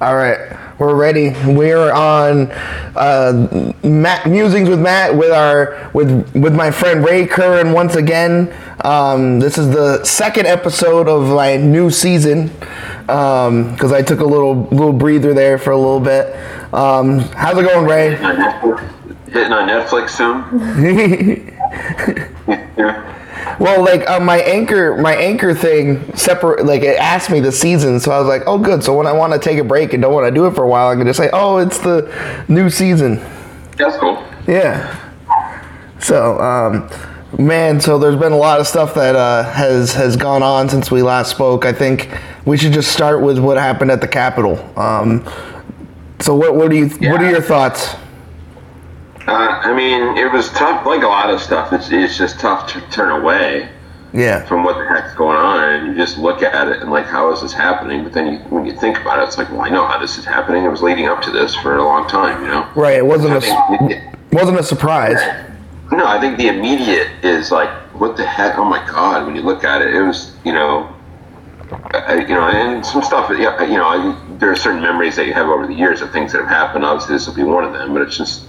All right, we're ready. We're on uh, Matt, musings with Matt with our with with my friend Ray Curran once again. Um, this is the second episode of my new season because I took a little little breather there for a little bit. Um, how's it going, Ray? hitting on Netflix soon. yeah. Well, like uh, my anchor, my anchor thing separate. Like it asked me the season, so I was like, "Oh, good." So when I want to take a break and don't want to do it for a while, I can just say, "Oh, it's the new season." That's cool. Yeah. So, um, man, so there's been a lot of stuff that uh, has has gone on since we last spoke. I think we should just start with what happened at the Capitol. Um, so, what what do you what are your thoughts? Uh, I mean, it was tough. Like a lot of stuff, it's, it's just tough to turn away Yeah. from what the heck's going on, and you just look at it and like, how is this happening? But then you, when you think about it, it's like, well, I know how this is happening. It was leading up to this for a long time, you know. Right. It wasn't I a s- wasn't a surprise. No, I think the immediate is like, what the heck? Oh my god! When you look at it, it was, you know, uh, you know, and some stuff. Yeah, you know, I, there are certain memories that you have over the years of things that have happened. Obviously, this will be one of them. But it's just,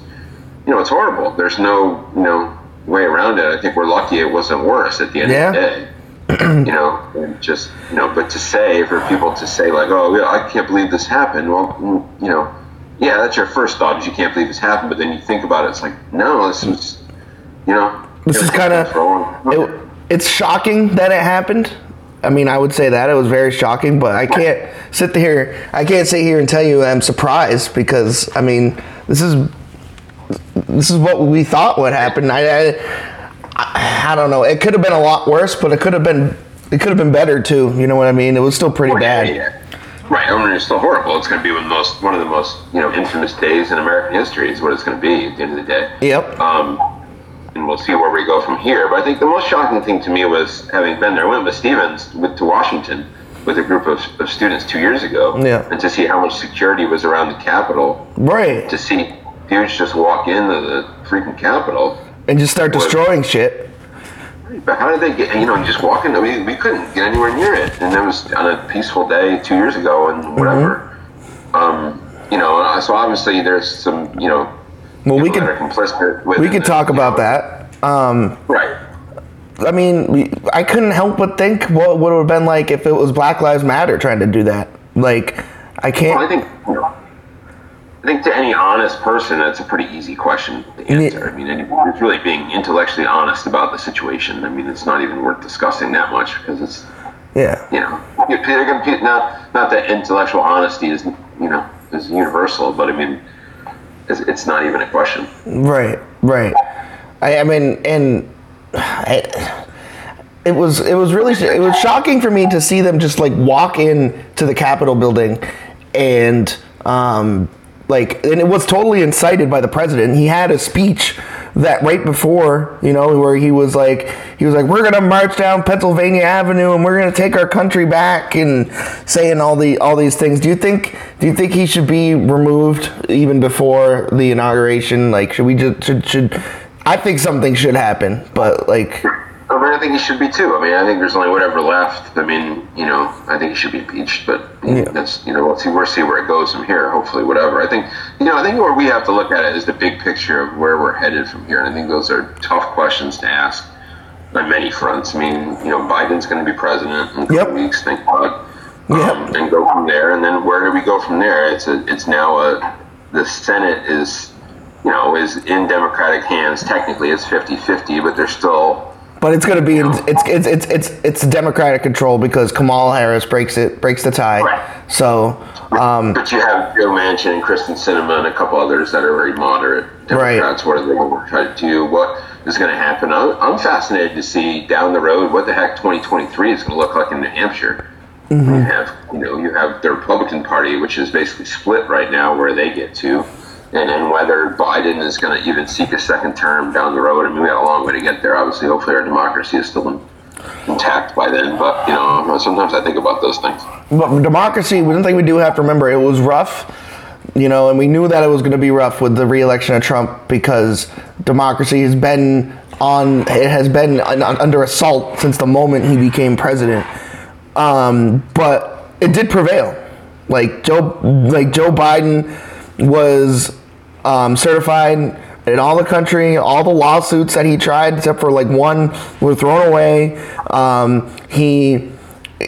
you know, it's horrible. There's no, you know, way around it. I think we're lucky it wasn't worse at the end Yeah. of the day. you know, just you know, but to say for people to say like, oh, yeah, I can't believe this happened. Well, mm, you know, yeah, that's your first thought is you can't believe this happened. But then you think about it, it's like, no, this was, you know, This is kinda- for a long time. It, it's shocking that it happened. I mean, I would say that it was very shocking, but I can't sit here. I can't sit here and tell you I'm surprised because I mean, this is this is what we thought would happen. I I, I, I don't know. It could have been a lot worse, but it could have been it could have been better too. You know what I mean? It was still pretty bad. Yeah. Right. I mean, it's still horrible. It's going to be one of the most one of the most you know infamous days in American history. Is what it's going to be at the end of the day. Yep. Um, and we'll see where we go from here. But I think the most shocking thing to me was having been there. I went with Stevens with, to Washington with a group of, of students two years ago. Yeah. And to see how much security was around the Capitol, Right. to see dudes just walk into the freaking Capitol. And just start destroying shit. But how did they get? You know, just walking. I mean, we couldn't get anywhere near it, and it was on a peaceful day two years ago, and whatever. Um, you know, uh, so obviously there's some, you know, Well, we complicit we could talk about know, that. Um, Right. I mean, we- I couldn't help but think what would have been like if it was Black Lives Matter trying to do that. Like, I Well, I can't. think. You know, I think to any honest person, that's a pretty easy question to answer. I mean, anyone who's really being intellectually honest about the situation. I mean, it's not even worth discussing that much because it's Yeah. you know, they're not not that intellectual honesty is you know is universal, but I mean, it's, it's not even a question. Right. Right. I, I mean, and I, it was it was really it was shocking for me to see them just like walk in to the Capitol building, and um, like and it was totally incited by the president. He had a speech that right before you know where he was like he was like we're gonna march down Pennsylvania Avenue and we're gonna take our country back and saying all the all these things. Do you think do you think he should be removed even before the inauguration? Like should we just should should I think something should happen, but like I mean, I think he should be too. I mean, I think there's only whatever left. I mean, you know, I think he should be impeached, but Yeah. that's you know, let's see, we'll see where it goes from here. Hopefully, whatever. I think you know, I think where we have to look at it is the big picture of where we're headed from here, and I think those are tough questions to ask on many fronts. I mean, you know, Biden's going to be president in a couple Yep. weeks, thank God. Yep. Um, and go from there, and then where do we go from there? It's a, it's now a, the Senate is, you know, is in Democratic hands. Technically, it's 50-50, but they're still but it's gonna be in, it's it's it's it's it's Democratic control because Kamala Harris breaks it breaks the tie. Right. So um, But you have Joe Manchin and Kyrsten Sinema and a couple others that are very moderate Right. Democrats. What are they going to try to do? What is going to happen? I'm, I'm fascinated to see down the road what the heck 2023 is going to look like in New Hampshire. Mm-hmm. You have, you know, you have the Republican Party, which is basically split right now, where they get to, and whether Biden is going to even seek a second term down the road. I mean, we got a long way to get there. Obviously, hopefully, our democracy is still in, intact by then. But you know, sometimes I think about those things. But democracy, one thing we do have to remember, it was rough, you know, and we knew that it was going to be rough with the reelection of Trump because democracy has been on, it has been under assault since the moment he became president. Um, but it did prevail. Like Joe, like Joe Biden was um, certified in all the country. All the lawsuits that he tried, except for like one, were thrown away. Um, he,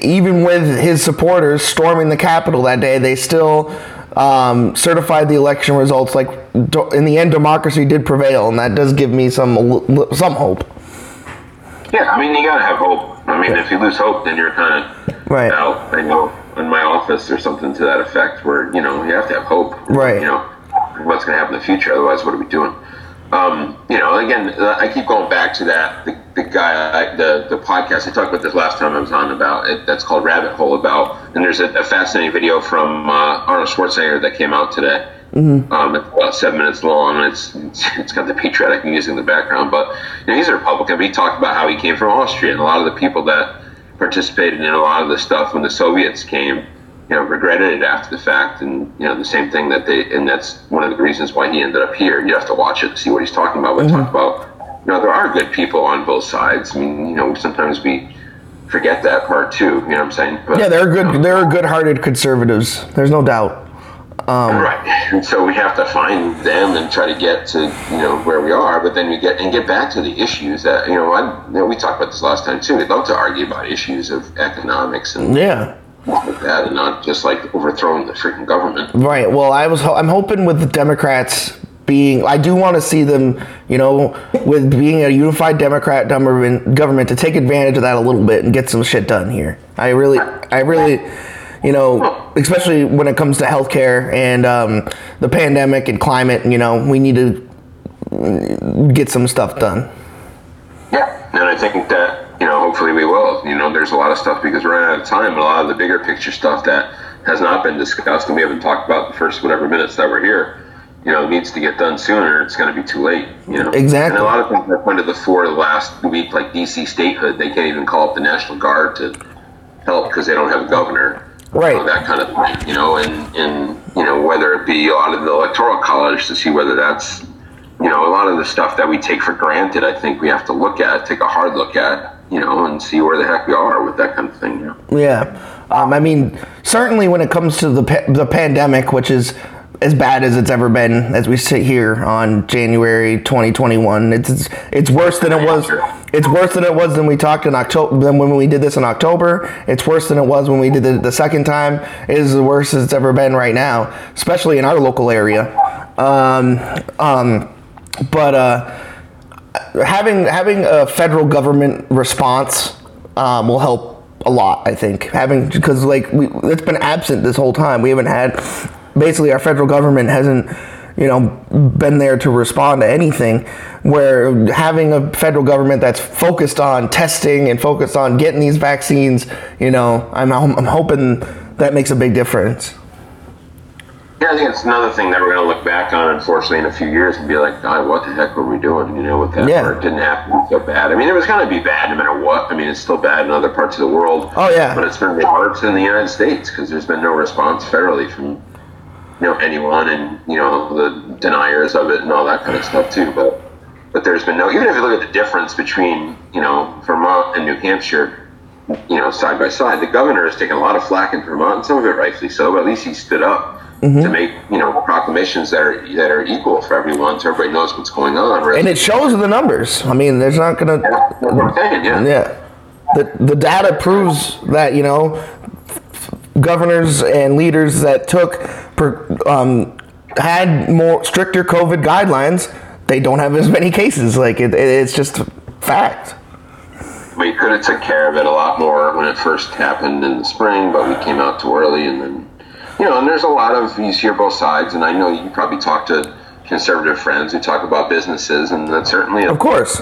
even with his supporters storming the Capitol that day, they still um, certified the election results. Like in the end, democracy did prevail, and that does give me some some hope. Yeah, I mean, you gotta have hope. I mean, if you lose hope, then you're kind of Right. out. I know in my office or something to that effect, where you know you have to have hope. Right. You know what's going to happen in the future. Otherwise, what are we doing? Um, you know, again, I keep going back to that. The, the guy, I, the the podcast I talked about this last time I was on about it. That's called Rabbit Hole. About and there's a, a fascinating video from uh, Arnold Schwarzenegger that came out today. Um, it's about seven minutes long, and it's it's, it's got the patriotic music in the background. But you know, he's a Republican. But he talked about how he came from Austria, and a lot of the people that participated in a lot of the stuff when the Soviets came, you know, regretted it after the fact, and you know, the same thing that they, and that's one of the reasons why he ended up here. You have to watch it to see what he's talking about. But mm-hmm. talk about, you know, there are good people on both sides. I mean, you know, sometimes we forget that part too. You know what I'm saying? But, Yeah, they're good. They're good-hearted conservatives. There's no doubt. Um, right, and so we have to find them and try to get to you know where we are, but then we get and get back to the issues that you know. I, you know we talked about this last time too. We'd love to argue about issues of economics and Yeah. That, and not just like overthrowing the freaking government. Right. Well, I was. ho- I'm hoping with the Democrats being. I do want to see them. You know, with being a unified Democrat government, government to take advantage of that a little bit and get some shit done here. I really. I really. You know, especially when it comes to healthcare and um, the pandemic and climate. You know, we need to get some stuff done. Yeah, and I think that hopefully we will. You know, there's a lot of stuff because we're running out of time, and a lot of the bigger picture stuff that has not been discussed and we haven't talked about the first whatever minutes that we're here. You know, needs to get done sooner. It's going to be too late. You know, Exactly. And a lot of things that went to the fore last week, like DC statehood, they can't even call up the National Guard to help because they don't have a governor. Right. You know, that kind of thing. You know, and and you know whether it be out of the electoral college to see whether that's you know, a lot of the stuff that we take for granted, I think we have to look at, take a hard look at, you know, and see where the heck we are with that kind of thing. You know? Yeah, um, I mean, certainly when it comes to the pa- the pandemic, which is as bad as it's ever been, as we sit here on January 2021, it's it's worse than it was. It's worse than it was than we talked in October. Than when we did this in October. It's worse than it was when we did it the second time. It is the worst it's ever been right now, especially in our local area. Um, um, but uh, having having a federal government response um, will help a lot. I think having because like we it's been absent this whole time. We haven't had basically our federal government hasn't you know been there to respond to anything. Where having a federal government that's focused on testing and focused on getting these vaccines, you know, I'm I'm hoping that makes a big difference. Yeah, I think it's another thing that we're going to look back on, unfortunately, in a few years and be like, God, what the heck were we doing? You know, with that Yeah. it didn't happen so bad. I mean, it was going to be bad no matter what. I mean, it's still bad in other parts of the world. Oh, yeah. But it's been worse in the United States because there's been no response federally from, you know, anyone and, you know, the deniers of it and all that kind of stuff, too. But, but there's been no, even if you look at the difference between, you know, Vermont and New Hampshire, you know, side by side. The governor has taken a lot of flack in Vermont, and some of it rightfully so, but at least he stood up Mm-hmm. to make, you know, proclamations that are that are equal for everyone, so everybody knows what's going on. Right? And it shows in the numbers. I mean, there's not gonna. Saying, yeah. Yeah. The, the data proves that, you know, governors and leaders that took, per, um, had more stricter COVID guidelines, they don't have as many cases. Like, it, it, it's just fact. We could have took care of it a lot more when it first happened in the spring, but we came out too early, and then, you know, and there's a lot of you hear both sides, and I know you probably talk to conservative friends who talk about businesses, and that's certainly a Of course.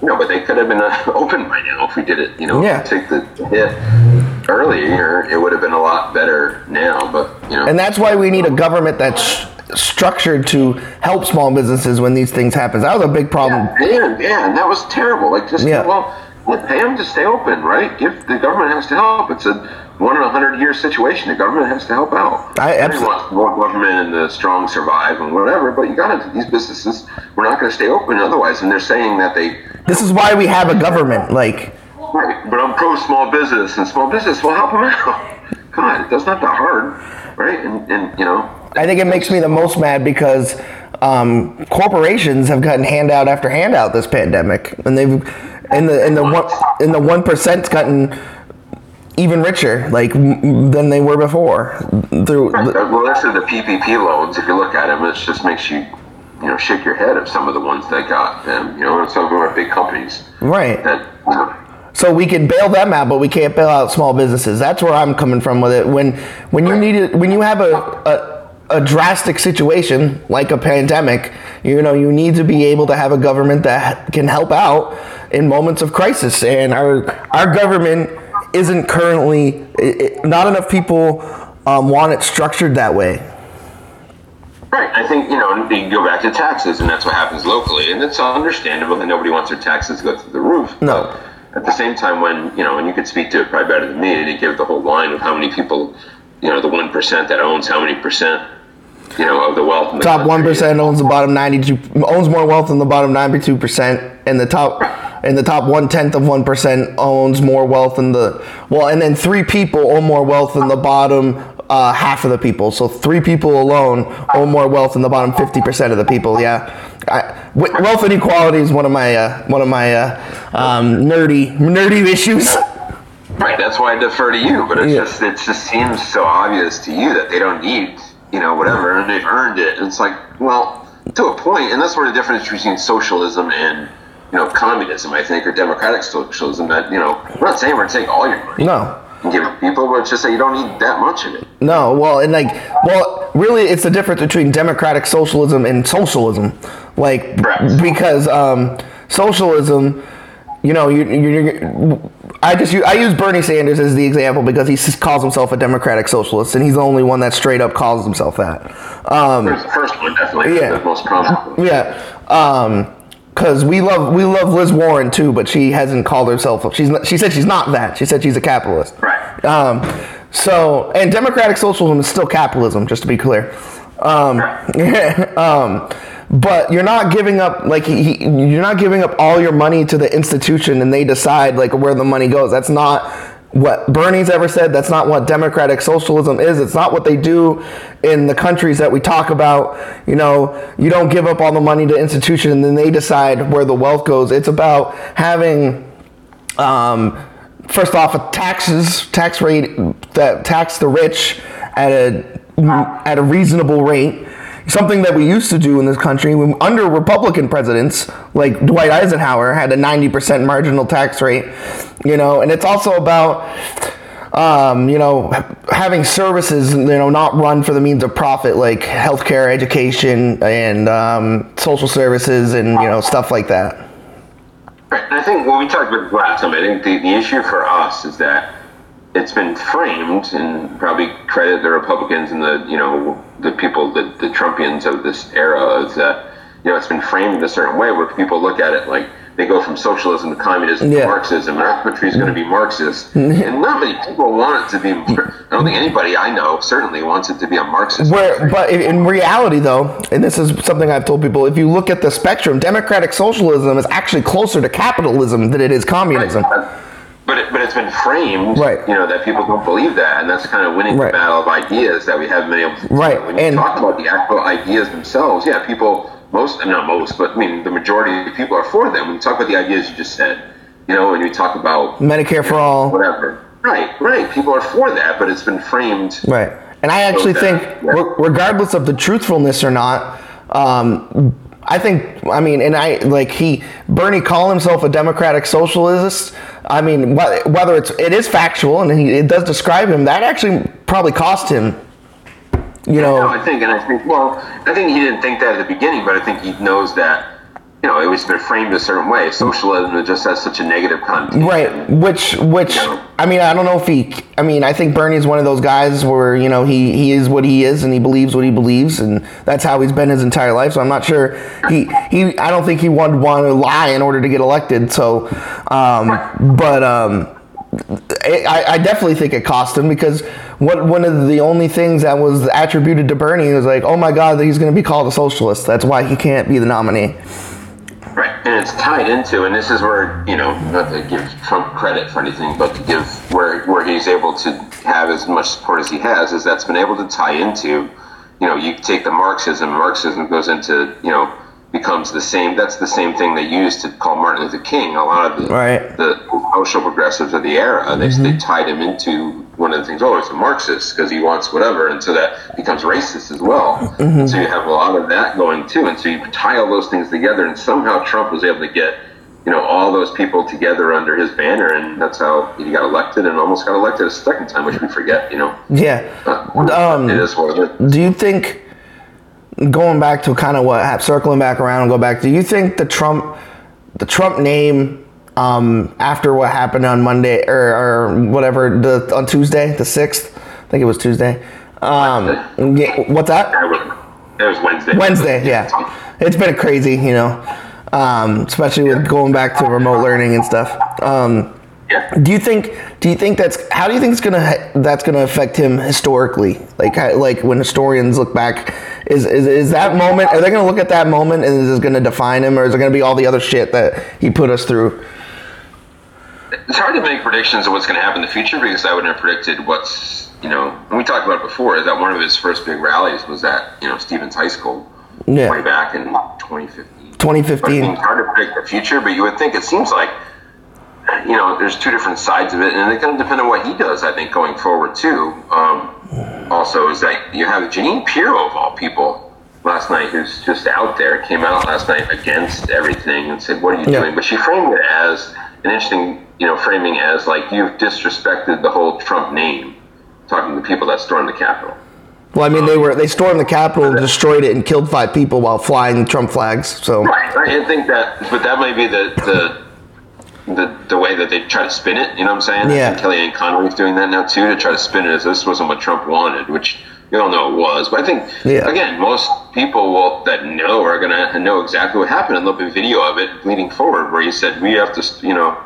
You know, but they could have been uh, open by now if we did it. You know, Yeah. take the hit earlier, it would have been a lot better now. But you know, And that's why we need a government that's structured to help small businesses when these things happen. That was a big problem. yeah, yeah, and that was terrible. Like, just Yeah. well, let pay them to stay open, right? If the government has to help, it's a one in a hundred year situation. The government has to help out. I absolutely- more government and the strong survive and whatever, but you got to these businesses. We're not going to stay open otherwise. And they're saying that they This is why we have a government. Like, Right, but I'm pro small business, and small business will help them out. God, that's not that hard, right? And, and you know, I think it makes me the most mad because um, corporations have gotten handout after handout this pandemic, and they've in the in the one in the one percent gotten even richer like m- than they were before through the, well, that's the PPP loans. If you look at them, it just makes you, you know, shake your head of some of the ones that got them. You know, and some of them are big companies right. that. You know, So we can bail them out, but we can't bail out small businesses. That's where I'm coming from with it. When when you need it, when you have a, a a drastic situation like a pandemic, you know, you need to be able to have a government that can help out in moments of crisis. And our our government isn't currently it, not enough people um, want it structured that way. Right. I think, you know, you go back to taxes, and that's what happens locally. And it's understandable that nobody wants their taxes to go through the roof. No. But at the same time, when, you know, and you could speak to it probably better than me, and you give the whole line of how many people, you know, the 1% that owns how many percent, you know, of the wealth in the Top one owns the bottom ninety two owns more wealth than the bottom ninety two percent, and the top and the top one tenth of one percent owns more wealth than the well, and then three people own more wealth than the bottom uh, half of the people. So three people alone own more wealth than the bottom fifty percent of the people. Yeah, I, wealth inequality is one of my uh, one of my uh, um, nerdy nerdy issues. Right, that's why I defer to you. But it's Yeah. just it just seems so obvious to you that they don't need you know whatever, and they've earned it. And it's like, well, to a point, and that's where the difference between socialism and you know communism, I think, or democratic socialism. That you know, we're not saying we're going to take all your money No. and give it people, but just say you don't need that much of it. No, well, and like, well, really, it's the difference between democratic socialism and socialism, like because um, socialism, you know, you, you, you, I just u- I use Bernie Sanders as the example because he calls himself a democratic socialist, and he's the only one that straight up calls himself that. Um, the first one, definitely, Yeah. the most prominent. yeah, because we love we love Liz Warren too, but she hasn't called herself. She's not, she said she's not that. She said she's a capitalist. Right. Um, so, and democratic socialism is still capitalism, just to be clear. Um, um, but you're not giving up like he, you're not giving up all your money to the institution, and they decide like where the money goes. That's not what Bernie's ever said. That's not what democratic socialism is. It's not what they do in the countries that we talk about. You know, you don't give up all the money to institution, and then they decide where the wealth goes. It's about having um, first off, a taxes tax rate that tax the rich at a at a reasonable rate. Something that we used to do in this country when, under Republican presidents, like Dwight Eisenhower, had a 90% marginal tax rate. You know, and it's also about um, you know, having services, you know, not run for the means of profit, like healthcare, education, and um, social services, and you know, stuff like that. I think when we talked about last time, I think the, the issue for us is that it's been framed, and probably credit the Republicans and the you know the people, the, the Trumpians of this era, is that you know it's been framed in a certain way where people look at it like they go from socialism to communism Yeah. to Marxism, and our country is going to be Marxist, mm-hmm. and not many people want it to be. I don't think anybody I know certainly wants it to be a Marxist. Where, but in- in reality, though, and this is something I've told people, if you look at the spectrum, democratic socialism is actually closer to capitalism than it is communism. But it, but it's been framed, Right. You know that people don't believe that, and that's kind of winning Right. the battle of ideas that we haven't been able to. Right, When you and- talk about the actual ideas themselves, yeah, people, most, not most, but I mean the majority of people are for them. When you talk about the ideas you just said, you know, when you talk about Medicare for all, whatever, right, right, people are for that, but it's been framed. right? And I actually Okay. think, Yeah. re- regardless of the truthfulness or not, um, I think, I mean, and I like he Bernie calling himself a democratic socialist. I mean, whether it's it is factual and he, it does describe him, that actually probably cost him. You No, know, I think, and I think, well, I think he didn't think that at the beginning, but I think he knows that, you know, it was been framed a certain way. Socialism just has such a negative connotation. Right, which which I mean I don't know if he I mean I think Bernie's one of those guys where you know he he is what he is and he believes what he believes and that's how he's been his entire life. So I'm not sure he he I don't think he would want to lie in order to get elected. So um but um I, I definitely think it cost him because what one of the only things that was attributed to Bernie was like oh my god that he's going to be called a socialist. That's why he can't be the nominee Right, and it's tied into, and this is where you know, not to give Trump credit for anything, but to give where where he's able to have as much support as he has is that's been able to tie into, you know, you take the Marxism, Marxism goes into, you know, becomes the same. That's the same thing they used to call Martin Luther King. A lot of the Right. the social progressives of the era, they, they tied him into one of the things. Oh, it's a Marxist because he wants whatever, and so that becomes racist as well. So you have a lot of that going too, and so you tie all those things together, and somehow Trump was able to get. You know all those people together under his banner, and that's how he got elected, and almost got elected a second time, which we forget. You know, Yeah. Um, it is what it is. Do you think, going back to kind of what circling back around and go back, do you think the Trump, the Trump name, um, after what happened on Monday or, or whatever the on Tuesday the sixth, I think it was Tuesday. Um, yeah, what's that? That was, Wednesday. Wednesday, yeah. It's been crazy, you know, um, especially with going back to remote learning and stuff. Um, Yeah. do you think? Do you think that's how do you think it's gonna that's gonna affect him historically? Like like when historians look back, is, is is that moment? Are they gonna look at that moment and is it gonna define him, or is it gonna be all the other shit that he put us through? It's hard to make predictions of what's going to happen in the future because I wouldn't have predicted what's, you know, we talked about it before, is that one of his first big rallies was at, you know, Stevens High School Yeah. way back in 2015. 2015. it's hard to predict the future, but you would think it seems like, you know, there's two different sides of it, and it's going to depend on what he does, I think, going forward, too. Um, also, is that you have Jeanine Pirro, of all people, last night, who's just out there, came out last night against everything and said, What are you Yeah. doing? But she framed it as an interesting, you know, framing as like you've disrespected the whole Trump name, talking to people that stormed the Capitol. Well, I mean, they were they stormed the Capitol, destroyed it, and killed five people while flying Trump flags. So Right. I didn't think that, but that may be the the the, the way that they try to spin it. You know what I'm saying? Yeah. And Kellyanne Conway's doing that now too to try to spin it as this wasn't what Trump wanted, which we all know it was. But I think Yeah. again, most people will, that know are gonna know exactly what happened, and there'll be video of it leading forward where he said we have to, you know.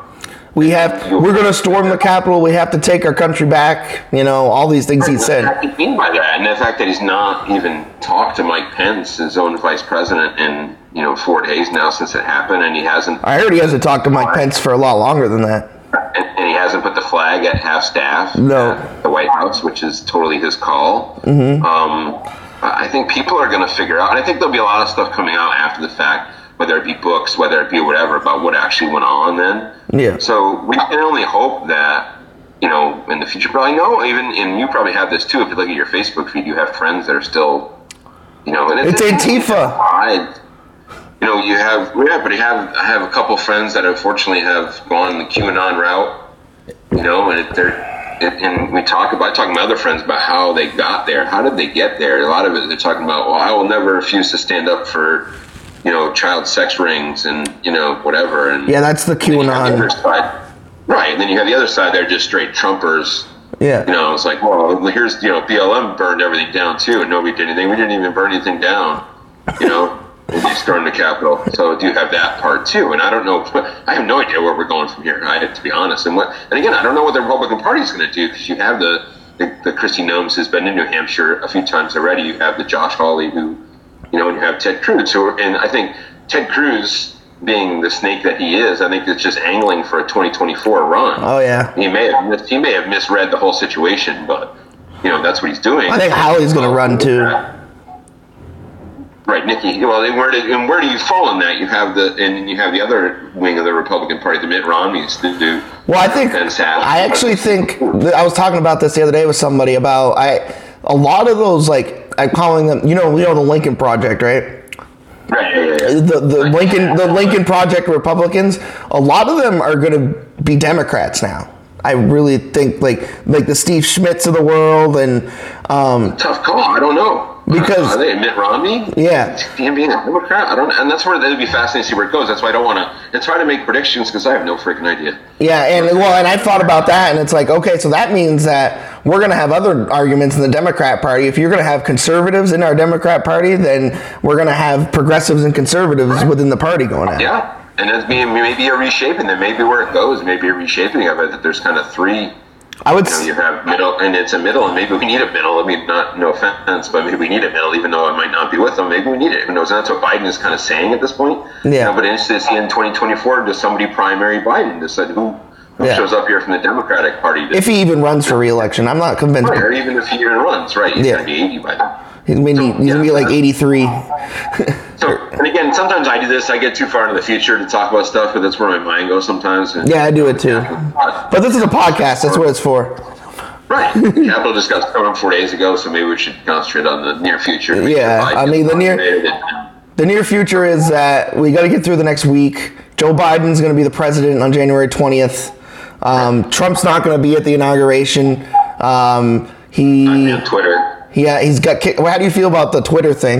we have we're gonna storm the Capitol. We have to take our country back. You know, all these things he said. What does he mean by that? And the fact that he's not even talked to Mike Pence, his own vice president, in you know four days now since it happened, and he hasn't I heard he hasn't talked to Mike Pence for a lot longer than that. and, and he hasn't put the flag at half staff No. the White House, which is totally his call. Mm-hmm. Um, I think people are going to figure out, and I think there'll be a lot of stuff coming out after the fact, whether it be books, whether it be whatever, about what actually went on then. Yeah. So we can only hope that, you know, in the future, but I know even, and you probably have this too, if you look at your Facebook feed, you have friends that are still, you know, and It's Antifa. I, you know, you have yeah, but you have I have a couple friends that unfortunately have gone the QAnon route. You know, and they're it, and we talk about I talk to my other friends about how they got there. How did they get there? A lot of it they're talking about. Well, I will never refuse to stand up for you know child sex rings and you know whatever. And Yeah, that's the have the QAnon. side, right? And then you have the other side. They're just straight Trumpers. Yeah. You know, it's like, well, here's, you know, BLM burned everything down too, and nobody did anything. We didn't even burn anything down, you know, you stormed the Capitol. So do have that part too. And I don't know, I have no idea where we're going from here, I, to be honest. And what, and again, I don't know what the Republican Party is going to do because you have the, the, the Kristi Noems has been in New Hampshire a few times already. You have the Josh Hawley who, you know, and you have Ted Cruz. Who, are- and I think Ted Cruz, being the snake that he is, I think it's just angling for a 2024 run. Oh yeah. He may have mis- he may have misread the whole situation, but you know that's what he's doing. I think Hawley's gonna run too. Right, Nikki. Well, and where, do, and where do you fall in that? You have the and you have the other wing of the Republican Party, the Mitt Romneys, that do. Well, I think. I actually think I was talking about this the other day with somebody about I a lot of those like I'm calling them you know you know the Lincoln Project right Right. Yeah, yeah, yeah. the the Lincoln the Lincoln Project Republicans a lot of them are going to be Democrats now. I really think like like the Steve Schmidts of the world and um, Tough call. I don't know. Because- are they Mitt Romney? Yeah. him being a Democrat. I don't, and that's where it'd be fascinating to see where it goes. That's why I don't want to. It's hard to make predictions because I have no freaking idea. Yeah, and well, and I thought about that, and it's like, okay, so that means that we're going to have other arguments in the Democrat Party. If you're going to have conservatives in our Democrat Party, then we're going to have progressives and conservatives within the party going at. it. Yeah, and it's being maybe a reshaping. Then maybe where it goes, maybe a reshaping of it. That there's kind of three. I would. You know, you have middle, and it's a middle, and maybe we need a middle. I mean, not no offense, but maybe we need a middle, even though I might not be with them. Maybe we need it. Who knows? And that's what Biden is kind of saying at this point. Yeah. You know, but interested to see in 2024, does somebody primary Biden? Decide who Who Yeah. shows up here from the Democratic Party? If he even runs for re-election, I'm not convinced. or even if he even runs, right? He's Yeah. going to be 80 by then. He's gonna be, he's gonna be like 83. So, and again, sometimes I do this. I get too far into the future to talk about stuff, but that's where my mind goes sometimes. And, Yeah, I do it too. But this is a podcast. That's what it's for. Right. Capital just got four days ago, so maybe we should concentrate on the near future. Yeah, I mean, the near- near. The near future is that we got to get through the next week. Joe Biden's going to be the president on January 20th. Um, Trump's not going to be at the inauguration. Um, he, on Twitter. Yeah, he's got. Kicked. Well, how do you feel about the Twitter thing?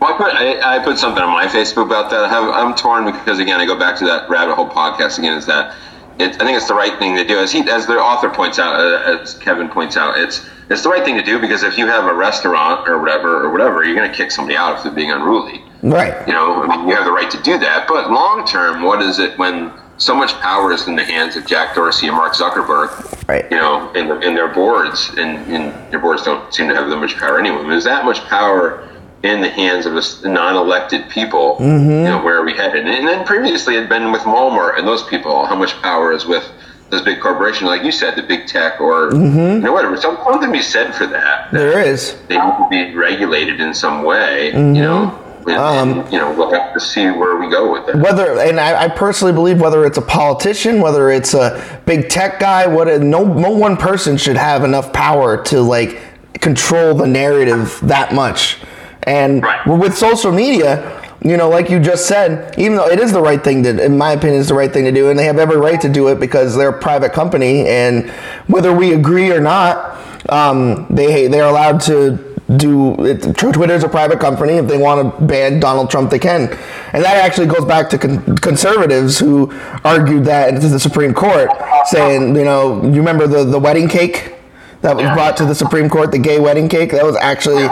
Well, I put I, I put something on my Facebook about that. I have, I'm torn because again, I go back to that rabbit hole podcast again. Is that it, I think it's the right thing to do. As he, as the author points out, uh, as Kevin points out, it's it's the right thing to do because if you have a restaurant or whatever or whatever, you're going to kick somebody out if they're being unruly. Right. You know, I mean, you have the right to do that. But long term, what is it when so much power is in the hands of Jack Dorsey and Mark Zuckerberg? Right. You know, in, in their boards, and, and their boards don't seem to have that much power anyway. There's that much power in the hands of non-elected people. Mm-hmm. You know, where are we headed? And then previously it had been with Walmart and those people. How much power is with those big corporations, like you said, the big tech, or Mm-hmm. you know, whatever. Some, something to be said for that There is. they need to be regulated in some way, Mm-hmm. you know. And, Um, and, you know, we'll have to see where we go with that. Whether and I, I personally believe whether it's a politician, whether it's a big tech guy, what no no one person should have enough power to like control the narrative that much. And Right. with social media, you know, like you just said, even though it is the right thing to, in my opinion, is the right thing to do, and they have every right to do it because they're a private company, and whether we agree or not, um, they they're allowed to do it. Twitter is a private company. If they want to ban Donald Trump, they can, and that actually goes back to con- conservatives who argued that to the Supreme Court, saying, you know, you remember the the wedding cake that was brought to the Supreme Court, the gay wedding cake. That was actually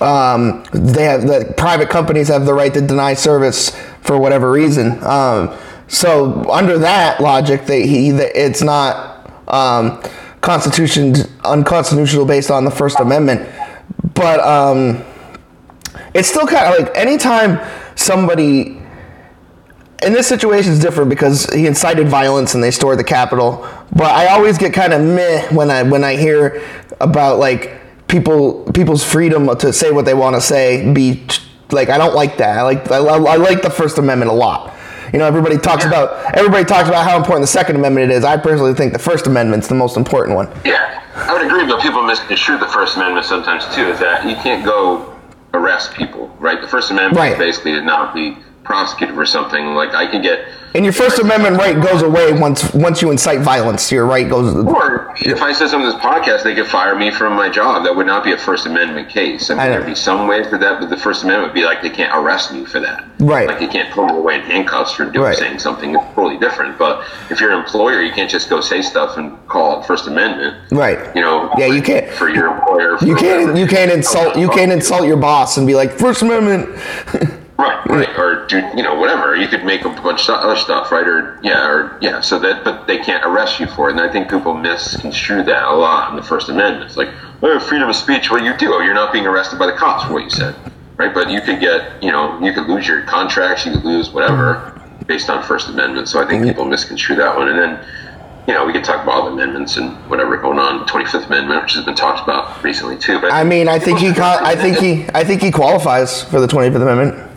um, they have the private companies have the right to deny service for whatever reason. Um, so under that logic, that he that it's not um, constitution unconstitutional based on the First Amendment, but um, it's still kind of like anytime somebody in this situation is different because he incited violence and they stormed the capital. But I always get kind of meh when I when I hear about like people people's freedom to say what they want to say. Be like I don't like that. I like I, I like the First Amendment a lot. You know, everybody talks about everybody talks about how important the Second Amendment is. I personally think the First Amendment's the most important one. Yeah, I would agree, but people misconstrue the First Amendment sometimes too. Is that you can't go arrest people, right? The First Amendment Right. is basically to not be prosecuted for something. Like I can get, And your First Amendment right goes away once once you incite violence. Your right goes. or if I said something in this podcast, they could fire me from my job. That would not be a First Amendment case. I mean, I there'd be some way for that, but the First Amendment would be like they can't arrest me for that. Right. Like you can't pull me away in handcuffs for doing Right. saying something totally different. But if you're an employer, you can't just go say stuff and call it First Amendment. Right. You know. Yeah, you can't- for your employer. You can't you can't insult you can't insult your boss and be like First Amendment. Right, right, or do you know whatever? You could make a bunch of other stuff, right? Or yeah, or yeah. So that, but they can't arrest you for it, and I think people misconstrue that a lot in the First Amendment. It's like, oh, freedom of speech. What do you do? Oh, you're not being arrested by the cops for what you said, right? But you could get, you know, you could lose your contracts, you could lose whatever based on First Amendment. So I think people misconstrue that one, and then. You know, we could talk about other amendments and whatever going on. Twenty Fifth Amendment, which has been talked about recently too. But I mean, I think he I think he I think he qualifies for the 25th Amendment.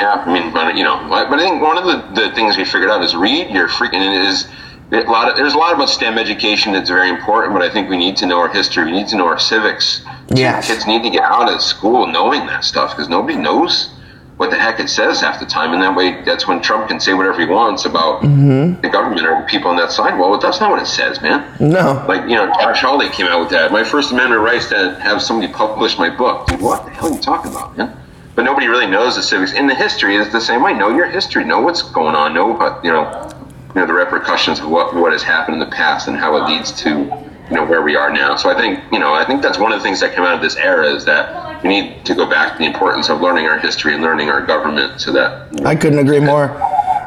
Yeah, I mean, but you know, but I think one of the, the things we figured out is read your freaking it is a lot of there's a lot about STEM education that's very important, but I think we need to know our history. We need to know our civics. Yeah, kids need to get out of school knowing that stuff because nobody knows what the heck it says half the time, and that way that's when Trump can say whatever he wants about mm-hmm. the government or people on that side. Well, that's not what it says, man. No. Like, you know, Josh Hawley came out with that. My First Amendment rights to have somebody publish my book. Dude, what the hell are you talking about, man? But nobody really knows the civics. In the history is the same way. Know your history. Know what's going on. Know what, you know, you know, the repercussions of what, what has happened in the past and how it leads to, you know, where we are now. So I think, you know, I think that's one of the things that came out of this era is that we need to go back to the importance of learning our history and learning our government so that I couldn't agree more.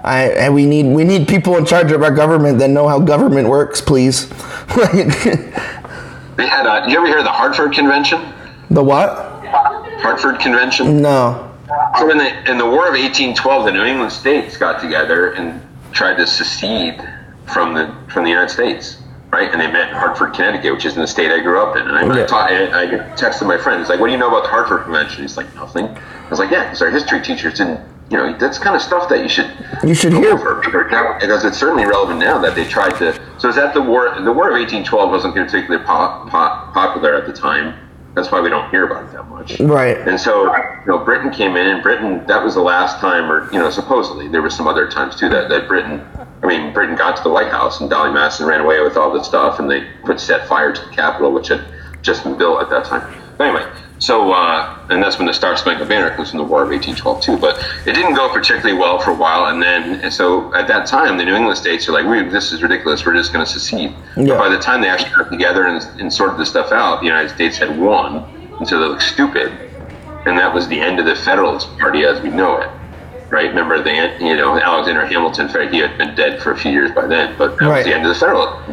I and we need we need people in charge of our government that know how government works, please. they had a, you ever hear of the Hartford Convention? the what? Hartford Convention? No. So in the in the War of 1812, the New England states got together and tried to secede from the from the United States, right? And they met in Hartford, Connecticut, which is in the state I grew up in. And I, Yeah. I, taught, I, I texted my friend. He's like, "What do you know about the Hartford Convention?" He's like, "Nothing." I was like, "Yeah, because our history teachers didn't." You know, that's kind of stuff that you should You should hear. over because it's certainly relevant now that they tried to. So is that the war? The War of 1812 wasn't particularly pop, pop, popular at the time. That's why we don't hear about it that much. Right. And so, you know, Britain came in, and Britain, that was the last time, or, you know, supposedly, there were some other times too that, that Britain, I mean, Britain got to the White House, and Dolley Madison ran away with all the stuff, and they put set fire to the Capitol, which had just been built at that time. Anyway, so, uh, and that's when the Star Spangled Banner comes from the War of 1812 too, but it didn't go particularly well for a while, and then, and so at that time, the New England states are like, we, this is ridiculous, we're just going to secede. Yeah. But by the time they actually got together and, and sorted this stuff out, the United States had won, and so they looked stupid, and that was the end of the Federalist Party as we know it. Right? Remember, the you know Alexander Hamilton, he had been dead for a few years by then, but that Right. was the end of the Federalist,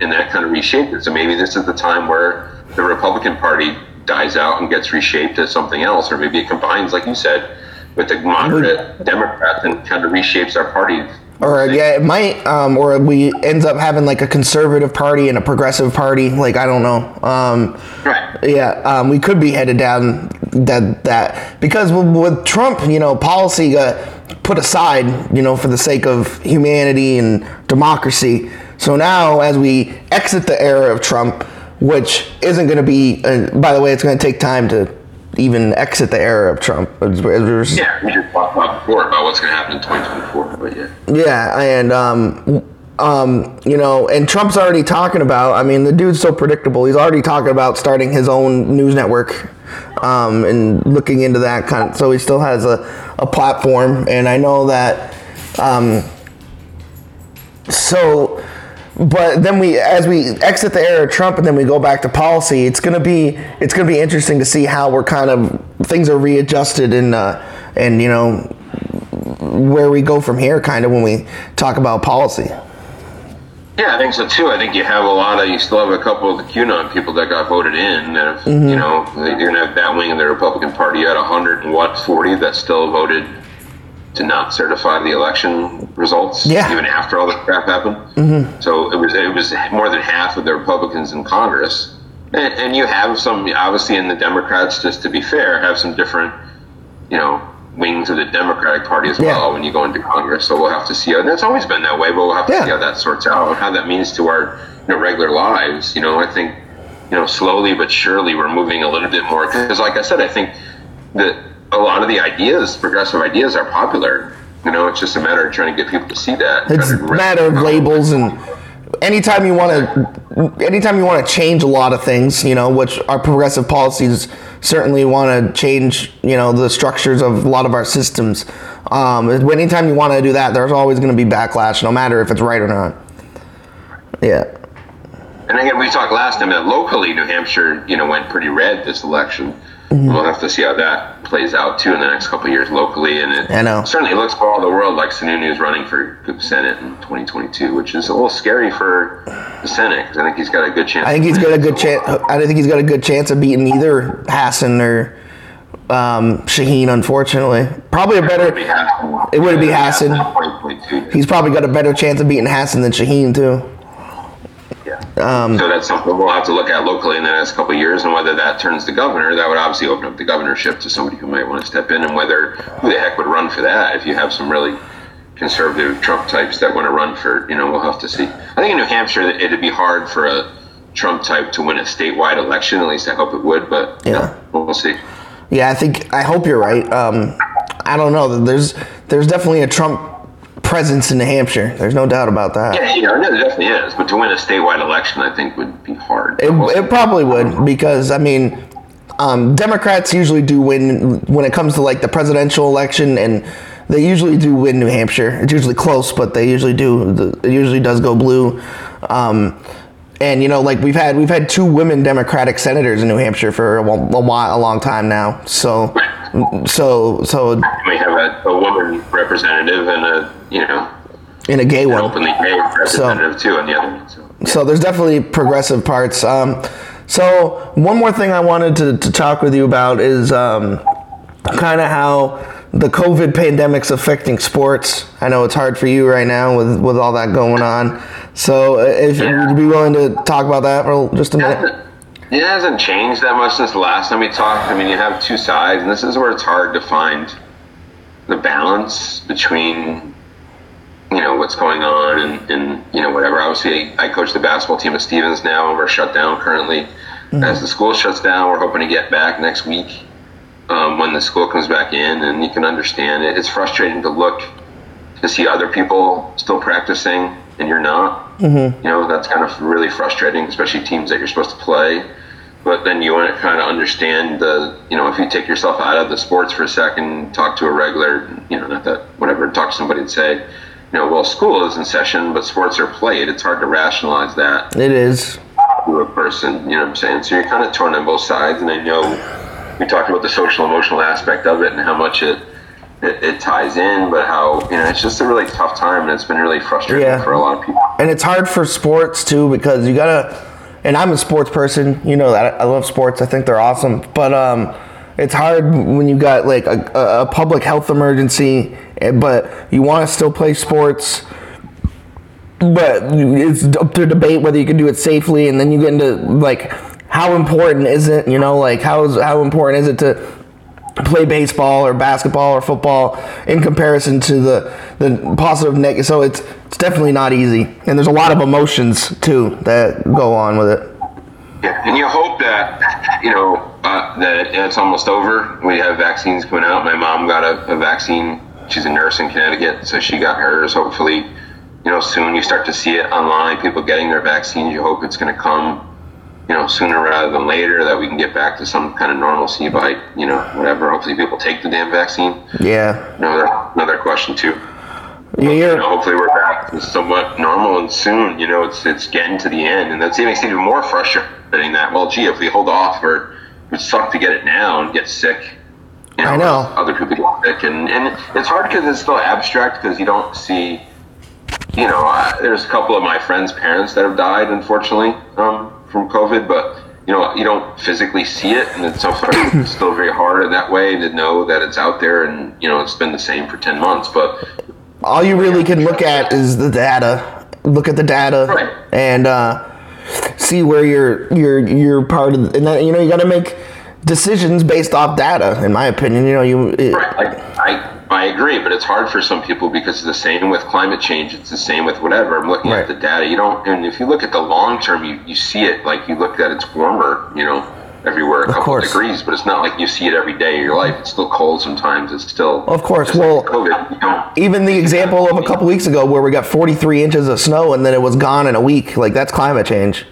and that kind of reshaped it. So maybe this is the time where the Republican Party dies out and gets reshaped as something else, or maybe it combines, like you said, with the moderate Democrats and kind of reshapes our party. Or yeah, it might, um, or we ends up having like a conservative party and a progressive party. Like I don't know. Um, Right. yeah, um, we could be headed down that that because with, with Trump, you know, policy got put aside, you know, for the sake of humanity and democracy. So now, as we exit the era of Trump, which isn't going to be, uh, by the way, it's going to take time to even exit the era of Trump. Yeah, we just talked about before about what's going to happen in 2024, but yeah. Yeah, and um, um, you know, and Trump's already talking about. I mean, the dude's so predictable. He's already talking about starting his own news network, um, and looking into that kind. Of, so he still has a, a platform, and I know that. Um, so, but then we, as we exit the era of Trump, and then we go back to policy, it's gonna be it's gonna be interesting to see how we're kind of things are readjusted and uh, and you know where we go from here, kind of when we talk about policy. Yeah, I think so too. I think you have a lot of, you still have a couple of the QAnon people that got voted in. That have, Mm-hmm. You know, you're going to have that wing of the Republican Party at 100 and what, 40 that still voted to not certify the election results, Yeah. even after all the crap happened. Mm-hmm. So it was it was more than half of the Republicans in Congress, and, and you have some obviously in the Democrats. Just to be fair, have some different, you know. Wings of the Democratic Party as Yeah. well when you go into Congress, so we'll have to see. How, and it's always been that way, but we'll have to Yeah. see how that sorts out and how that means to our you know regular lives. You know, I think you know slowly but surely we're moving a little bit more because, like I said, I think that a lot of the ideas, progressive ideas, are popular. You know, it's just a matter of trying to get people to see that. It's a matter of labels and anytime you want to anytime you want to change a lot of things, you know, which our progressive policies certainly want to change, you know, the structures of a lot of our systems. Um, anytime you want to do that, there's always going to be backlash, no matter if it's right or not. Yeah. And again, we talked last time that locally, New Hampshire, you know, went pretty red this election. Mm-hmm. We'll have to see how that plays out too in the next couple of years locally. And it I know. certainly looks for all the world like Sununu is running for Senate in 2022, which is a little scary for the Senate because I think he's got a good chance. I think he's got a good chance. I don't think he's got a good chance of beating either Hassan or um, Shaheen. Unfortunately, probably a better. It would be Hassan. 2022. He's probably got a better chance of beating Hassan than Shaheen too. Yeah. Um, so that's something we'll have to look at locally in the next couple of years, and whether that turns to governor, that would obviously open up the governorship to somebody who might want to step in, and whether who the heck would run for that if you have some really conservative Trump types that want to run for, you know, we'll have to see. I think in New Hampshire, it'd be hard for a Trump type to win a statewide election. At least I hope it would, but Yeah. we'll see. Yeah, I think I hope you're right. Um, I don't know. There's there's definitely a Trump presence in New Hampshire. There's no doubt about that. Yeah, yeah, no, there definitely is, but to win a statewide election, I think would be hard. It, it probably would because I mean, um, Democrats usually do win when it comes to like the presidential election, and they usually do win New Hampshire. It's usually close, but they usually do. It usually does go blue. Um, and you know, like we've had we've had two women Democratic senators in New Hampshire for a, a while, a long time now. So, so so we have a, a woman representative and a you know in a gay one. openly gay representative too on the other one. So. So there's definitely progressive parts. Um, so one more thing I wanted to, to talk with you about is um, kind of how the COVID pandemic's affecting sports. I know it's hard for you right now with with all that going on. So, uh, if Yeah. you'd be willing to talk about that for just a minute. It hasn't changed that much since the last time we talked. I mean, you have two sides, and this is where it's hard to find the balance between, you know, what's going on and, and you know, whatever. Obviously, I coach the basketball team at Stevens now, and we're shut down currently. As the school shuts down, we're hoping to get back next week um, when the school comes back in, and you can understand it. It's frustrating to look to see other people still practicing and you're not. Mm-hmm. You know, that's kind of really frustrating, especially teams that you're supposed to play. But then you want to kind of understand the, you know, if you take yourself out of the sports for a second, talk to a regular, you know, not that, whatever, talk to somebody and say, you know, well, school is in session, but sports are played. It's hard to rationalize that It is. to a person, you know what I'm saying? So you're kind of torn on both sides, and I know we talked about the social emotional aspect of it and how much it, it, it ties in, but how, you know, it's just a really tough time, and it's been really frustrating Yeah. for a lot of people. and it's hard for sports too because you gotta and i'm a sports person you know that i love sports i think they're awesome but um it's hard when you've got like a, a- public health emergency eh, but you want to still play sports but it's up to debate whether you can do it safely and then you get into like how important is it you know like how is how important is it to play baseball or basketball or football in comparison to the the positive negative. So it's it's definitely not easy, and there's a lot of emotions too that go on with it. Yeah, and you hope that you know uh, that it's almost over. We have vaccines coming out. My mom got a, a vaccine. She's a nurse in Connecticut, so she got hers. Hopefully, you know, soon you start to see it online. People getting their vaccines. You hope it's going to come, you know, sooner rather than later. That we can get back to some kind of normalcy by, you know, whatever. Hopefully, people take the damn vaccine. Yeah, Another another question too. Yeah, You know, hopefully we're back to somewhat normal and soon. You know, it's it's getting to the end, and that's makes it even more frustrating. That well, gee, if we hold off, or it would suck to get it now and get sick. You I know. Other people get sick, and and it's hard because it's still abstract because you don't see. You know, uh, there's a couple of my friends' parents that have died, unfortunately, um, from COVID, but. You know, you don't physically see it, and it's so it's still very hard in that way to know that it's out there, and you know it's been the same for ten months. But all you really can look at is the data. Look at the data Right. and uh, see where you're you're you're part of, and that, you know you got to make decisions based off data. In my opinion, you know you. It, Right. I, I, I agree, but it's hard for some people because it's the same with climate change. It's the same with whatever. I'm looking Right. at the data. You don't, and if you look at the long term, you, you see it like you look at it's warmer, you know, everywhere a couple course. degrees, but it's not like you see it every day of your life. It's still cold sometimes. It's still. Of course, well- like COVID. You don't, even the example of a couple weeks ago where we got 43 inches of snow and then it was gone in a week. Like that's climate change.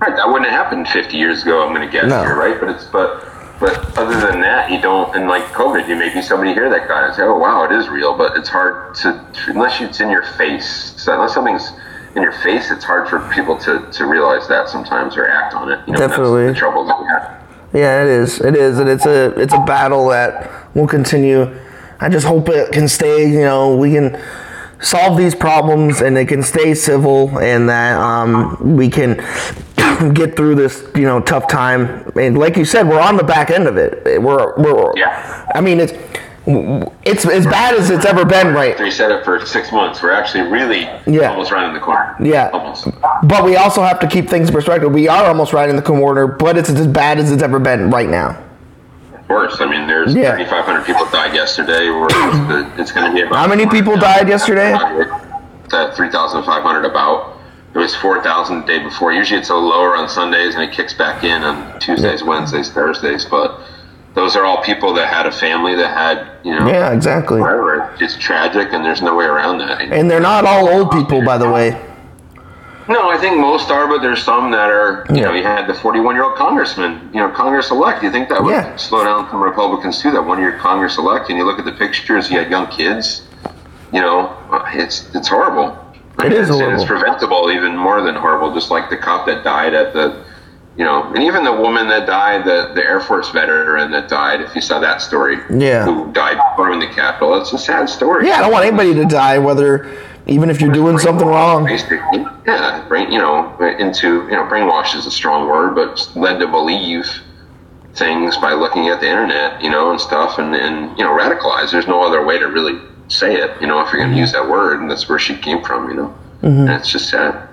right. That wouldn't have happened 50 years ago. I'm going to guess No. here, right? But it's but. But other than that, you don't, and like COVID, you may be somebody here that got it and say, oh, wow, it is real. But it's hard to, unless it's in your face. So unless something's in your face, it's hard for people to, to realize that sometimes or act on it. You know, Definitely. The trouble that we have. Yeah, it is. It is, and it's a it's a battle that will continue. I just hope it can stay. You know, we can solve these problems and it can stay civil, and that um, we can get through this you know tough time. And like you said, we're on the back end of it. We're we're. Yeah. I mean, it's it's as bad as it's ever been, right? We said it for six months. We're actually really Yeah. almost rounding the corner. Yeah. Almost. But we also have to keep things in perspective. We are almost right in the corner, but it's as bad as it's ever been right now. Worse. I mean, there's Yeah. 3,500 people died yesterday. It's going to be about. How many people died yesterday? That 3,500 about. It was 4,000 the day before. Usually it's a lower on Sundays and it kicks back in on Tuesdays, Wednesdays, Thursdays. But those are all people that had a family that had, you know, Yeah, exactly. whatever. It's tragic and there's no way around that. And they're not all old people, by the way. No, I think most are, but there's some that are. You Yeah. know, you had the 41 year old congressman, you know, Congress elect. You think that would Yeah. slow down some Republicans too? That one year Congress elect, and you look at the pictures, he had young kids. You know, it's it's horrible. It is it's, horrible. It's preventable, even more than horrible. Just like the cop that died at the, you know, and even the woman that died, the the Air Force veteran that died. If you saw that story, Yeah. who died storming the Capitol. It's a sad story. Yeah, I don't want anybody to die, whether even if you're doing something wrong. Basically, yeah, brain, you know, into you know, brainwash is a strong word, but led to believe, things by looking at the internet, you know, and stuff, and and you know, radicalized. There's no other way to really say it, you know, if you're going to use that word, and that's where she came from, you know, and it's just sad.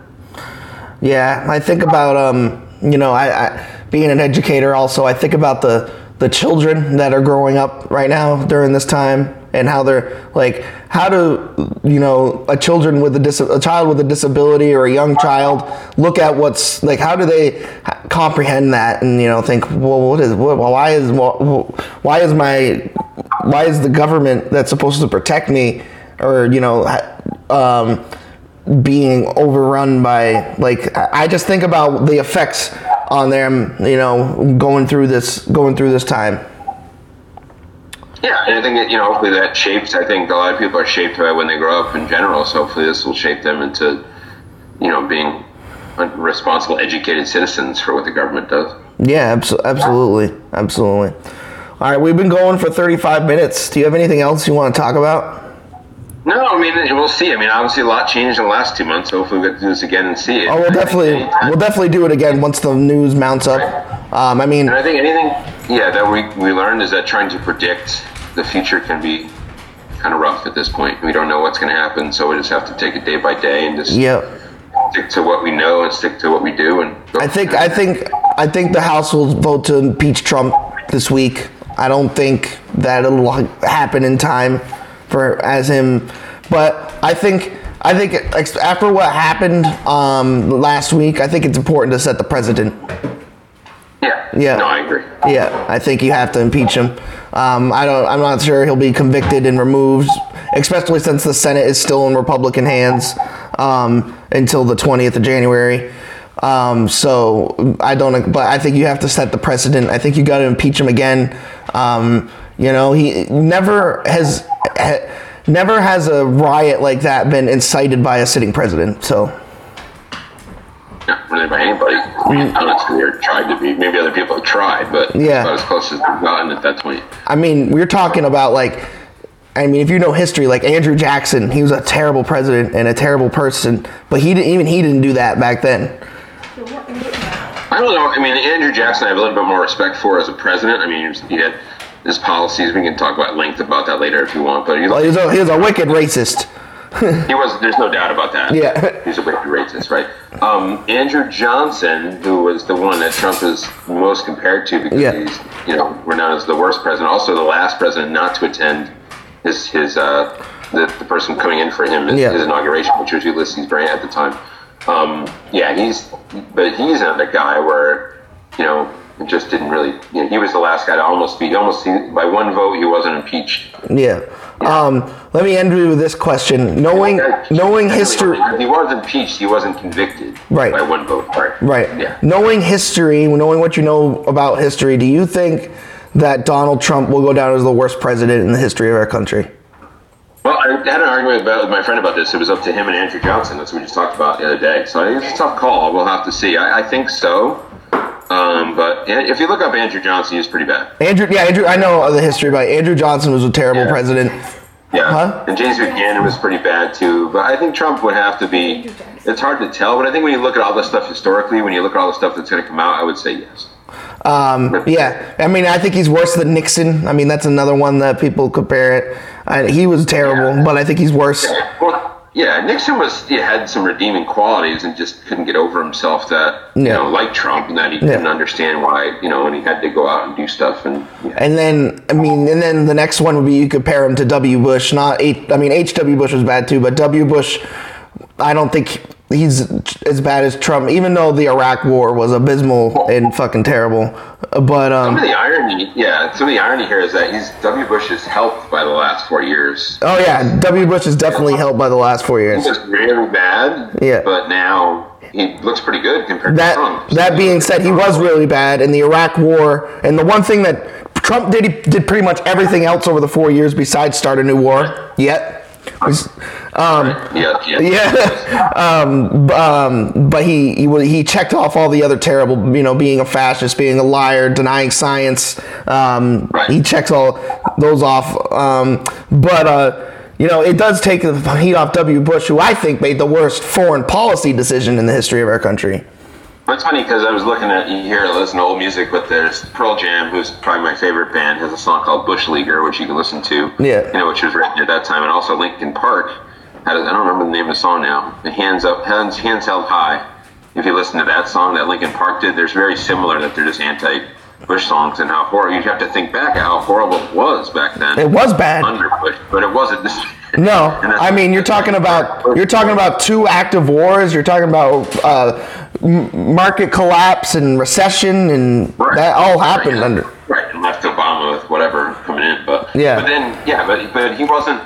Yeah, I think about um, you know, I, I being an educator also. I think about the the children that are growing up right now during this time and how they're like how do you know a children with a, dis- a child with a disability or a young child look at what's like how do they comprehend that and you know think well what is what, why is why is my why is the government that's supposed to protect me or you know um, being overrun by like I just think about the effects on them, you know, going through this going through this time. Yeah, and I think that, you know, hopefully that shapes. I think a lot of people are shaped by when they grow up in general. So hopefully this will shape them into, you know, being responsible, educated citizens for what the government does. Yeah, abso- absolutely, absolutely. All right, we've been going for 35 minutes. Do you have anything else you want to talk about? No, I mean we'll see. I mean, obviously a lot changed in the last two months. So hopefully we get to do this again and see it. Oh, we'll definitely we'll definitely do it again once the news mounts up. Um, I mean, And I think anything, yeah, that we, we learned is that trying to predict the future can be kind of rough at this point. We don't know what's going to happen, so we just have to take it day by day and just yeah. stick to what we know and stick to what we do. And I think I think I think the House will vote to impeach Trump this week. I don't think that it'll happen in time for as him, but I think I think after what happened um, last week, I think it's important to set the precedent. yeah, Yeah. no, I agree. Yeah, I think you have to impeach him. Um, I don't. I'm not sure he'll be convicted and removed, especially since the Senate is still in Republican hands um, until the 20th of January. Um, so I don't. But I think you have to set the precedent. I think you got to impeach him again. Um, you know, he never has. Never has a riot like that been incited by a sitting president. So Not really by anybody. I mean, honestly, or tried to be. Maybe other people have tried, but Yeah. about as close as we've gotten at that point. I mean, we're talking about like, I mean, if you know history, like Andrew Jackson, he was a terrible president and a terrible person, but he didn't even he didn't do that back then. I don't know. I mean, Andrew Jackson, I have a little bit more respect for as a president. I mean, he had his policies. We can talk about length about that later if you want. But Well, he was a, he was a wicked racist. he was. There's no doubt about that. Yeah. he's a wicked racist, right? Um, Andrew Johnson, who was the one that Trump is most compared to because Yeah. he's, you know, renowned as the worst president, also the last president not to attend his his uh, the, the person coming in for him his, Yeah. his inauguration, which was Ulysses Grant at the time. Um, yeah, he's but he's another guy where you know it just didn't really. You know, he was the last guy to almost be almost by one vote he wasn't impeached. Yeah. Um, let me end with this question: knowing knowing history, He was impeached. He wasn't convicted. Right. By one vote. Right. right? Yeah. Knowing history, knowing what you know about history, do you think that Donald Trump will go down as the worst president in the history of our country? Well, I had an argument about, with my friend about this. It was up to him and Andrew Johnson. That's what we just talked about the other day. So I think it's a tough call. We'll have to see. I, I think so. Um, but if you look up Andrew Johnson, he's pretty bad. Andrew, yeah, Andrew. I know the history, but Andrew Johnson was a terrible Yeah. president. Yeah. Huh? And James Buchanan was pretty bad too. But I think Trump would have to be. It's hard to tell. But I think when you look at all the stuff historically, when you look at all the stuff that's going to come out, I would say yes. Um, yeah, I mean, I think he's worse than Nixon. I mean, that's another one that people compare it. I, he was terrible, but I think he's worse. Well, yeah, Nixon was he had some redeeming qualities and just couldn't get over himself that you Yeah. know, like Trump, and that he couldn't understand why you know, when he had to go out and do stuff and. Yeah. And then, I mean, and then the next one would be you compare him to W. Bush. Not H. I mean, H. W. Bush was bad too, but W. Bush, I don't think he's as bad as Trump. Even though the Iraq War was abysmal and fucking terrible, but Some of um, the irony, yeah, some of the irony here is that he's W. Bush is helped by the last four years. oh yeah, W. Bush is definitely helped by the last four years. He was really bad, Yeah. but now he looks pretty good compared to That Trump. that being said, he was really bad in the Iraq War, and the one thing that Trump did, he did pretty much everything else over the four years besides start a new war. Yet, Was- um, yeah, yeah, yeah, um, um, but he, he he checked off all the other terrible, you know, being a fascist, being a liar, denying science. Um, Right. He checks all those off. Um, but uh, you know, it does take the heat off W. Bush, who I think made the worst foreign policy decision in the history of our country. It's funny because I was looking at you hear listen to old music, but there's Pearl Jam, who's probably my favorite band, has a song called Bush Leaguer, which you can listen to. Yeah. You know, which was written at that time, and also Linkin Park had a, I don't remember the name of the song now. The hands up, hands hands held high. If you listen to that song that Linkin Park did, there's very similar that they're just anti. Bush songs and how horrible you have to think back at how horrible it was back then. It was bad. under Bush, but it wasn't. No, I mean you're talking about you're talking about two active wars. You're talking about uh, market collapse and recession, and Right. that all happened right. under. right and left Obama with whatever coming in, but Yeah. But then yeah, but but he wasn't.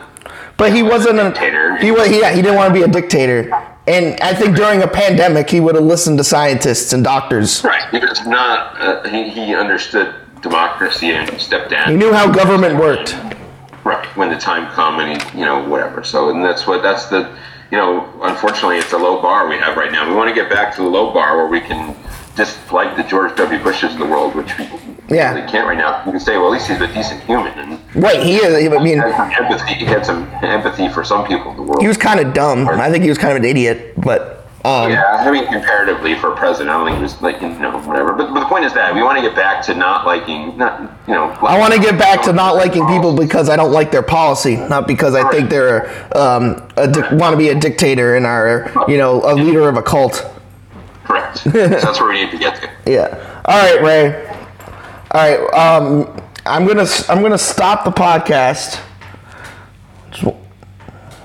But he wasn't a Dictator. He was yeah. He didn't want to be a dictator, and I think during a pandemic he would have listened to scientists and doctors. Right. He was not. Uh, he he understood democracy and stepped down. He knew how government worked. Right. When the time come and he you know whatever. So and that's what that's the you know unfortunately it's a low bar we have right now. We want to get back to the low bar where we can just like the George W. Bushes of the world, which we Yeah. really can't right now. You can say, well, at least he's a decent human and Right. He is. I mean, he had some empathy. He had some empathy for some people in the world. he was kind of dumb. I think he was kind of an idiot, but. Um, Yeah, I mean, comparatively for president, I don't think he was like, you know, whatever. But, but the point is that we want to get back to not liking, not, you know. I want to get back to not liking people because I don't like their policy, not because I think they're um, a di- want to be a dictator and are, you know, a leader of a cult. Correct. That's where we need to get to. Yeah. All right, Ray. All right. Um, I'm gonna I'm gonna stop the podcast. Just